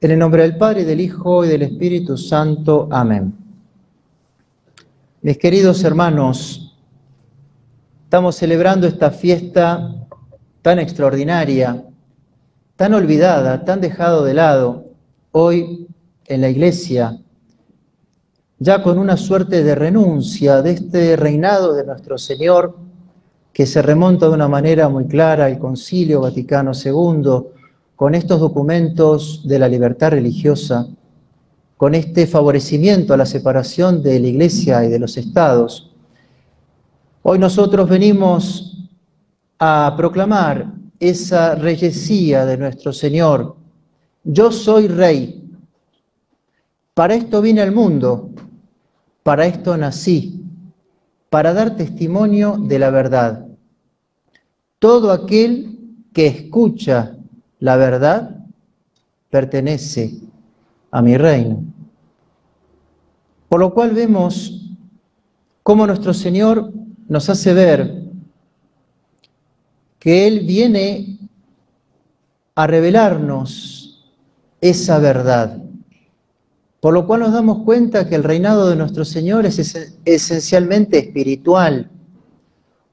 En el nombre del Padre, del Hijo y del Espíritu Santo. Amén. Mis queridos hermanos, estamos celebrando esta fiesta tan extraordinaria, tan olvidada, tan dejado de lado hoy en la iglesia, ya con una suerte de renuncia de este reinado de nuestro Señor, que se remonta de una manera muy clara al Concilio Vaticano II, con estos documentos de la libertad religiosa, con este favorecimiento a la separación de la Iglesia y de los estados, hoy nosotros venimos a proclamar esa reyesía de nuestro Señor. Yo soy rey. Para esto vine al mundo, para esto nací, para dar testimonio de la verdad. Todo aquel que escucha la verdad pertenece a mi reino. Por lo cual vemos cómo nuestro Señor nos hace ver que Él viene a revelarnos esa verdad. Por lo cual nos damos cuenta que el reinado de nuestro Señor es esencialmente espiritual.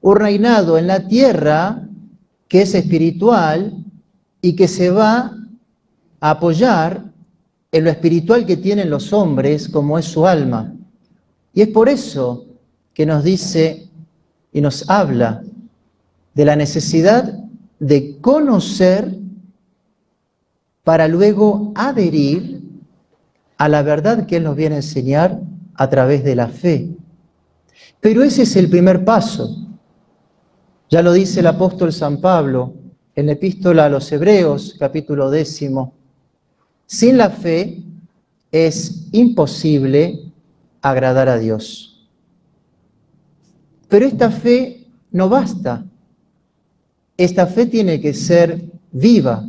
Un reinado en la tierra que es espiritual y que se va a apoyar en lo espiritual que tienen los hombres, como es su alma. Y es por eso que nos dice y nos habla de la necesidad de conocer para luego adherir a la verdad que Él nos viene a enseñar a través de la fe. Pero ese es el primer paso. Ya lo dice el apóstol San Pablo en la epístola a los Hebreos, capítulo décimo, sin la fe es imposible agradar a Dios. Pero esta fe no basta. Esta fe tiene que ser viva.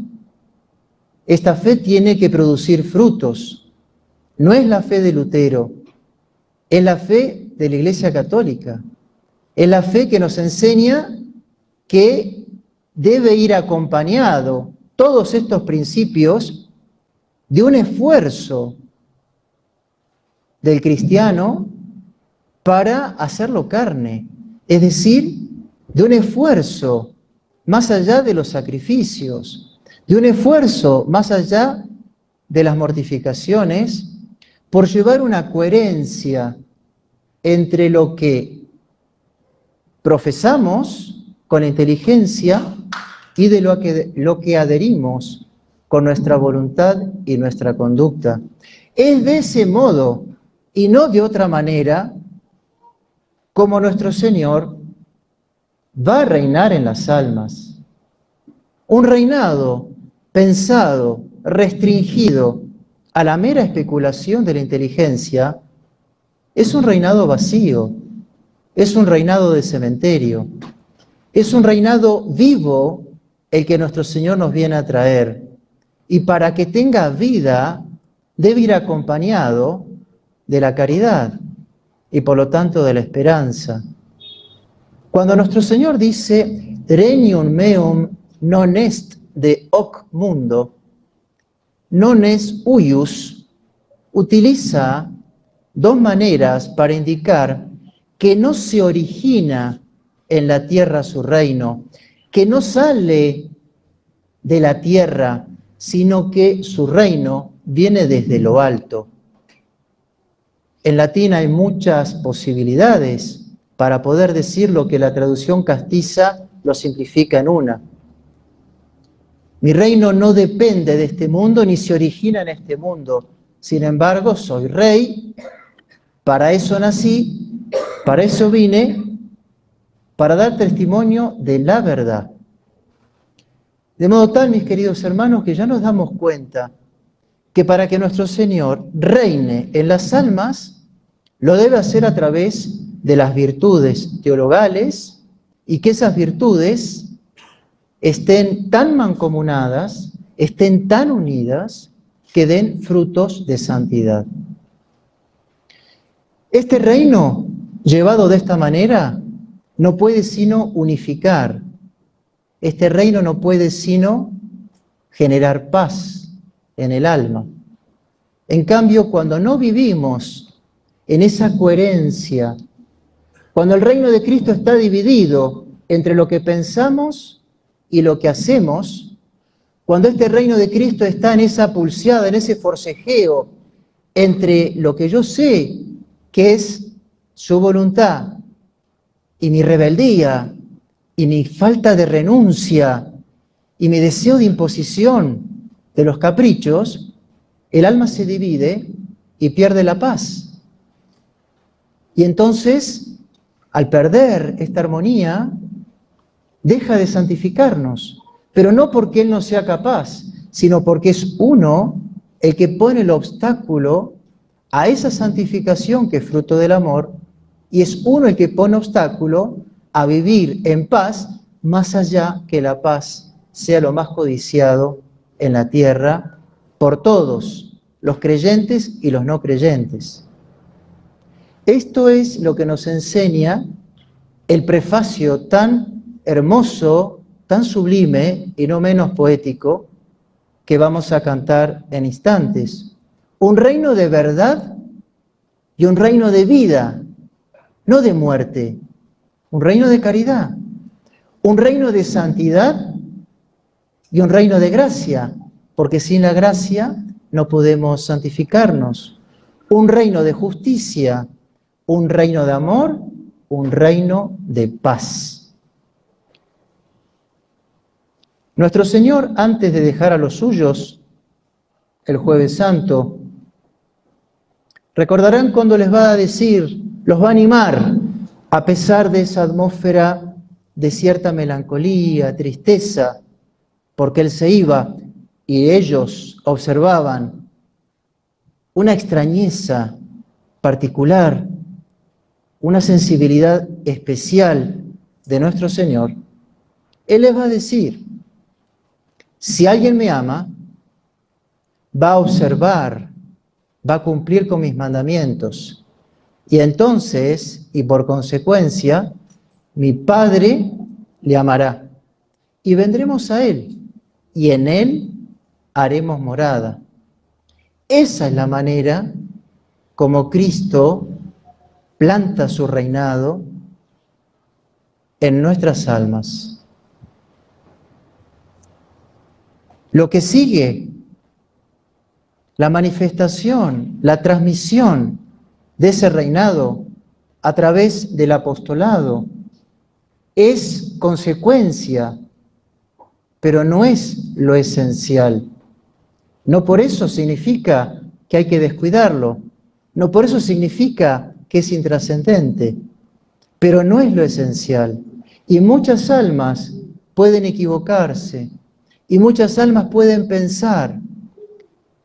Esta fe tiene que producir frutos. No es la fe de Lutero, es la fe de la Iglesia Católica. Es la fe que nos enseña que debe ir acompañado todos estos principios de un esfuerzo del cristiano para hacerlo carne, es decir, de un esfuerzo más allá de los sacrificios, de un esfuerzo más allá de las mortificaciones, por llevar una coherencia entre lo que profesamos con inteligencia y de lo que, lo que adherimos con nuestra voluntad y nuestra conducta. Es de ese modo y no de otra manera como nuestro Señor va a reinar en las almas. Un reinado pensado, restringido a la mera especulación de la inteligencia, es un reinado vacío, es un reinado de cementerio, es un reinado vivo el que nuestro Señor nos viene a traer. Y para que tenga vida, debe ir acompañado de la caridad y por lo tanto de la esperanza. Cuando nuestro Señor dice, Regnum meum non est de hoc mundo, non es huius, utiliza dos maneras para indicar que no se origina en la tierra su reino, que no sale de la tierra, sino que su reino viene desde lo alto. En latín hay muchas posibilidades para poder decir lo que la traducción castiza lo simplifica en una. Mi reino no depende de este mundo ni se origina en este mundo. Sin embargo, soy rey, para eso nací, para eso vine para dar testimonio de la verdad. De modo tal, mis queridos hermanos, que ya nos damos cuenta que para que nuestro Señor reine en las almas, lo debe hacer a través de las virtudes teologales y que esas virtudes estén tan mancomunadas, estén tan unidas, que den frutos de santidad. Este reino, llevado de esta manera, no puede sino unificar. Este reino no puede sino generar paz. en el alma. En cambio, cuando no vivimos en esa coherencia, cuando el reino de Cristo está dividido entre lo que pensamos y lo que hacemos, cuando este reino de Cristo está en esa pulseada, en ese forcejeo entre lo que yo sé que es su voluntad y mi rebeldía y mi falta de renuncia y mi deseo de imposición de los caprichos, el alma se divide y pierde la paz. Y entonces, al perder esta armonía, deja de santificarnos, pero no porque Él no sea capaz, sino porque es uno el que pone el obstáculo a esa santificación que es fruto del amor, y es uno el que pone obstáculo a vivir en paz más allá que la paz sea lo más codiciado en la tierra por todos, los creyentes y los no creyentes. Esto es lo que nos enseña el prefacio tan hermoso, tan sublime y no menos poético que vamos a cantar en instantes. Un reino de verdad y un reino de vida, no de muerte, un reino de caridad, un reino de santidad y un reino de gracia, porque sin la gracia no podemos santificarnos. Un reino de justicia, un reino de amor, un reino de paz. Nuestro Señor, antes de dejar a los suyos el jueves santo, recordarán cuando les va a decir, los va a animar, a pesar de esa atmósfera de cierta melancolía, tristeza, porque Él se iba y ellos observaban una extrañeza particular, una sensibilidad especial de nuestro Señor, Él les va a decir, si alguien me ama, va a observar, va a cumplir con mis mandamientos. Y entonces, y por consecuencia, mi Padre le amará. Y vendremos a Él y en él haremos morada. Esa es la manera como Cristo planta su reinado en nuestras almas. Lo que sigue, la manifestación, la transmisión de ese reinado a través del apostolado, es consecuencia pero no es lo esencial. No por eso significa que hay que descuidarlo, no por eso significa que es intrascendente, pero no es lo esencial. Y muchas almas pueden equivocarse. Y muchas almas pueden pensar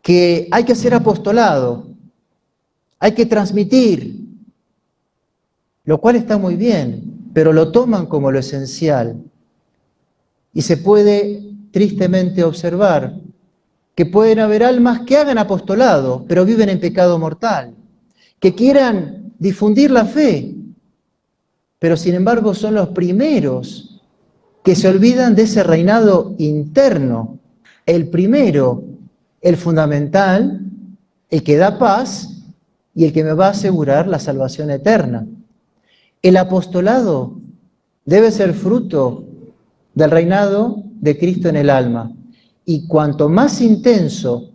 que hay que hacer apostolado, hay que transmitir, lo cual está muy bien, pero lo toman como lo esencial. Y se puede tristemente observar que pueden haber almas que hagan apostolado, pero viven en pecado mortal, que quieran difundir la fe, pero sin embargo son los primeros que se olvidan de ese reinado interno, el primero, el fundamental, el que da paz y el que me va a asegurar la salvación eterna. El apostolado debe ser fruto del reinado de Cristo en el alma. Y cuanto más intenso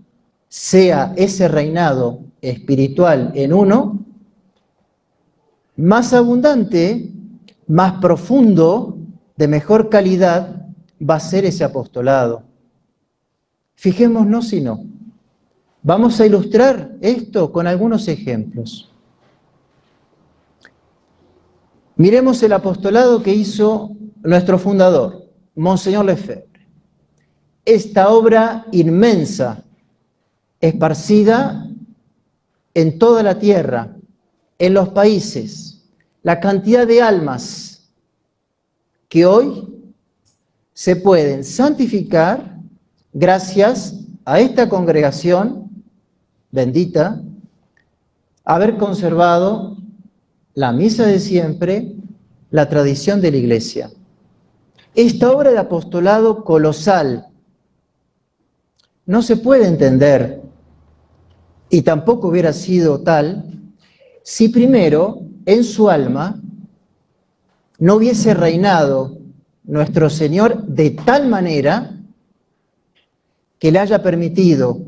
sea ese reinado espiritual en uno, más abundante, más profundo, de mejor calidad va a ser ese apostolado. Fijémonos si no. Vamos a ilustrar esto con algunos ejemplos. Miremos el apostolado que hizo nuestro fundador, Monseñor Lefebvre. Esta obra inmensa, esparcida en toda la tierra, en los países, la cantidad de almas que hoy se pueden santificar gracias a esta congregación bendita, haber conservado la misa de siempre, la tradición de la iglesia. Esta obra de apostolado colosal, no se puede entender y tampoco hubiera sido tal si primero en su alma no hubiese reinado nuestro Señor de tal manera que le haya permitido,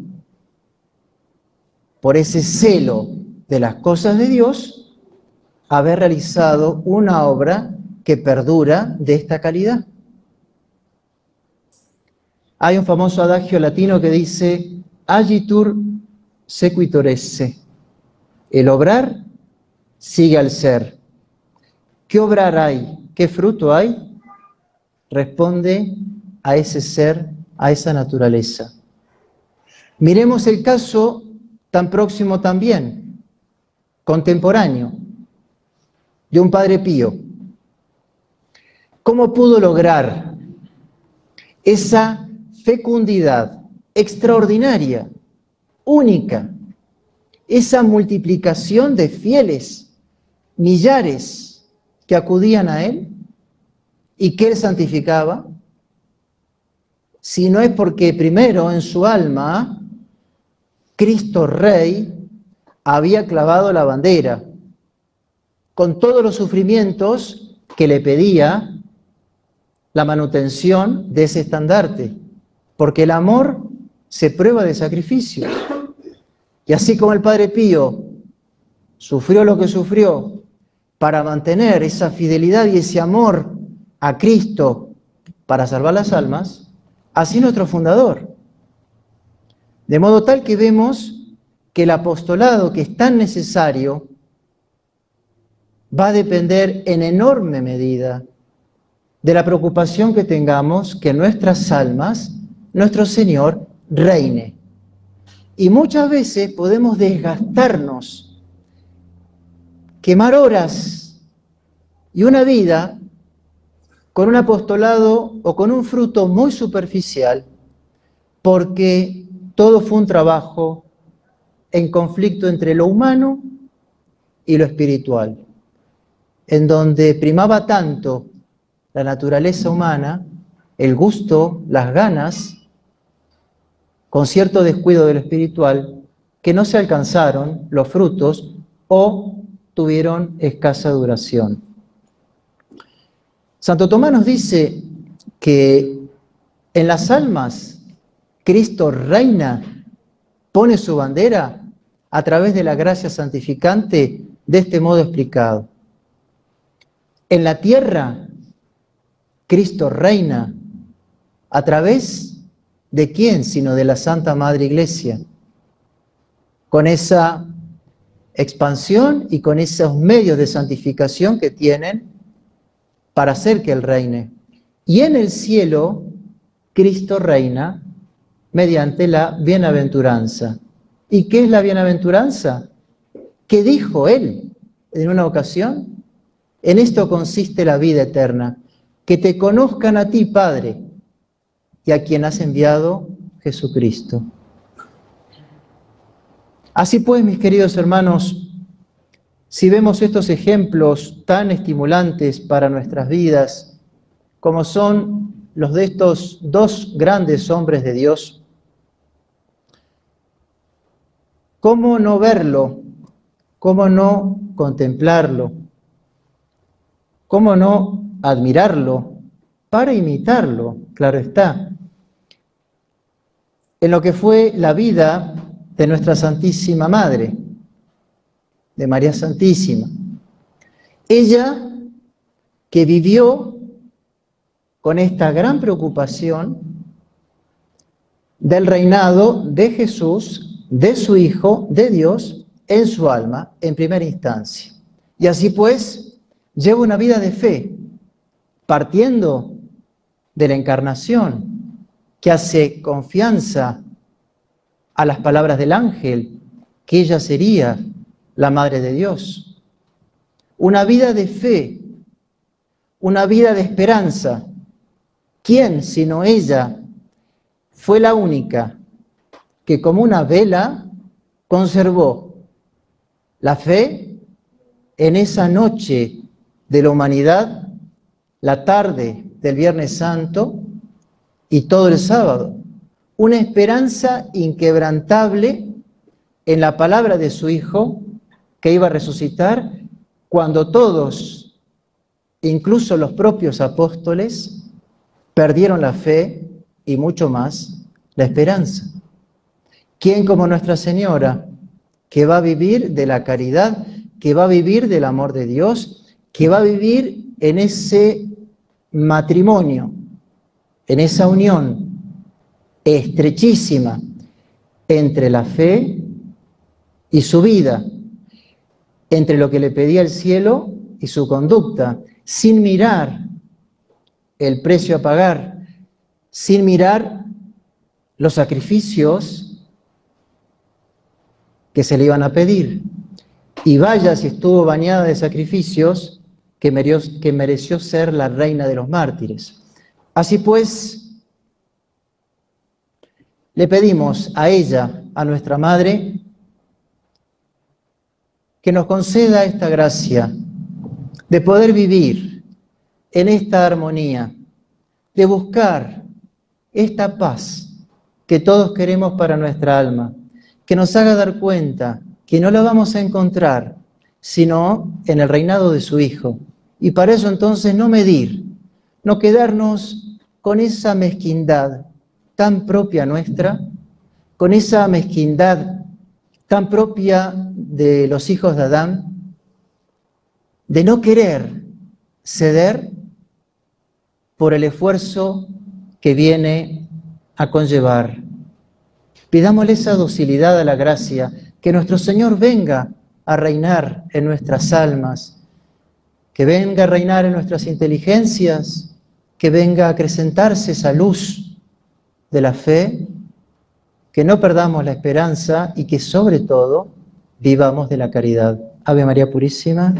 por ese celo de las cosas de Dios, haber realizado una obra que perdura de esta calidad. Hay un famoso adagio latino que dice, agitur sequitur esse. El obrar sigue al ser. ¿Qué obrar hay? ¿Qué fruto hay? Responde a ese ser, a esa naturaleza. Miremos el caso tan próximo también, contemporáneo, de un padre pío. ¿Cómo pudo lograr esa fecundidad extraordinaria, única, esa multiplicación de fieles, millares que acudían a él y que él santificaba? Si no es porque primero en su alma Cristo Rey había clavado la bandera con todos los sufrimientos que le pedía la manutención de ese estandarte, porque el amor se prueba de sacrificio. Y así como el Padre Pío sufrió lo que sufrió para mantener esa fidelidad y ese amor a Cristo para salvar las almas, así nuestro fundador, de modo tal que vemos que el apostolado que es tan necesario va a depender en enorme medida de la preocupación que tengamos que nuestras almas, nuestro Señor, reine. Y muchas veces podemos desgastarnos, quemar horas y una vida con un apostolado o con un fruto muy superficial, porque todo fue un trabajo en conflicto entre lo humano y lo espiritual, en donde primaba tanto la naturaleza humana, el gusto, las ganas, con cierto descuido de lo espiritual, que no se alcanzaron los frutos o tuvieron escasa duración. Santo Tomás nos dice que en las almas Cristo reina, pone su bandera a través de la gracia santificante de este modo explicado. En la tierra, Cristo reina a través de quién, sino de la Santa Madre Iglesia, con esa expansión y con esos medios de santificación que tienen para hacer que Él reine. Y en el cielo, Cristo reina mediante la bienaventuranza. ¿Y qué es la bienaventuranza? ¿Qué dijo él en una ocasión? En esto consiste la vida eterna, que te conozcan a ti, Padre, y a quien has enviado Jesucristo. Así pues, mis queridos hermanos, si vemos estos ejemplos tan estimulantes para nuestras vidas, como son los de estos dos grandes hombres de Dios, ¿Cómo no verlo? ¿Cómo no contemplarlo? ¿Cómo no admirarlo? Para imitarlo, claro está. En lo que fue la vida de nuestra Santísima Madre, de María Santísima. Ella que vivió con esta gran preocupación del reinado de Jesús de su Hijo, de Dios, en su alma, en primera instancia. Y así pues, lleva una vida de fe, partiendo de la encarnación, que hace confianza a las palabras del ángel, que ella sería la Madre de Dios. Una vida de fe, una vida de esperanza. ¿Quién, sino ella, fue la única que como una vela conservó la fe en esa noche de la humanidad, la tarde del Viernes Santo y todo el sábado, una esperanza inquebrantable en la palabra de su Hijo que iba a resucitar cuando todos, incluso los propios apóstoles, perdieron la fe y mucho más la esperanza. ¿Quién como Nuestra Señora, que va a vivir de la caridad, que va a vivir del amor de Dios, que va a vivir en ese matrimonio, en esa unión estrechísima entre la fe y su vida, entre lo que le pedía el cielo y su conducta, sin mirar el precio a pagar, sin mirar los sacrificios que se le iban a pedir. Y vaya si estuvo bañada de sacrificios que mereció, que mereció ser la reina de los mártires. Así pues, le pedimos a ella, a nuestra Madre, que nos conceda esta gracia de poder vivir en esta armonía, de buscar esta paz que todos queremos para nuestra alma, que nos haga dar cuenta que no la vamos a encontrar sino en el reinado de su Hijo. Y para eso entonces no medir, no quedarnos con esa mezquindad tan propia nuestra, con esa mezquindad tan propia de los hijos de Adán, de no querer ceder por el esfuerzo que viene a conllevar. Pidámosle esa docilidad a la gracia, que nuestro Señor venga a reinar en nuestras almas, que venga a reinar en nuestras inteligencias, que venga a acrecentarse esa luz de la fe, que no perdamos la esperanza y que sobre todo vivamos de la caridad. Ave María Purísima.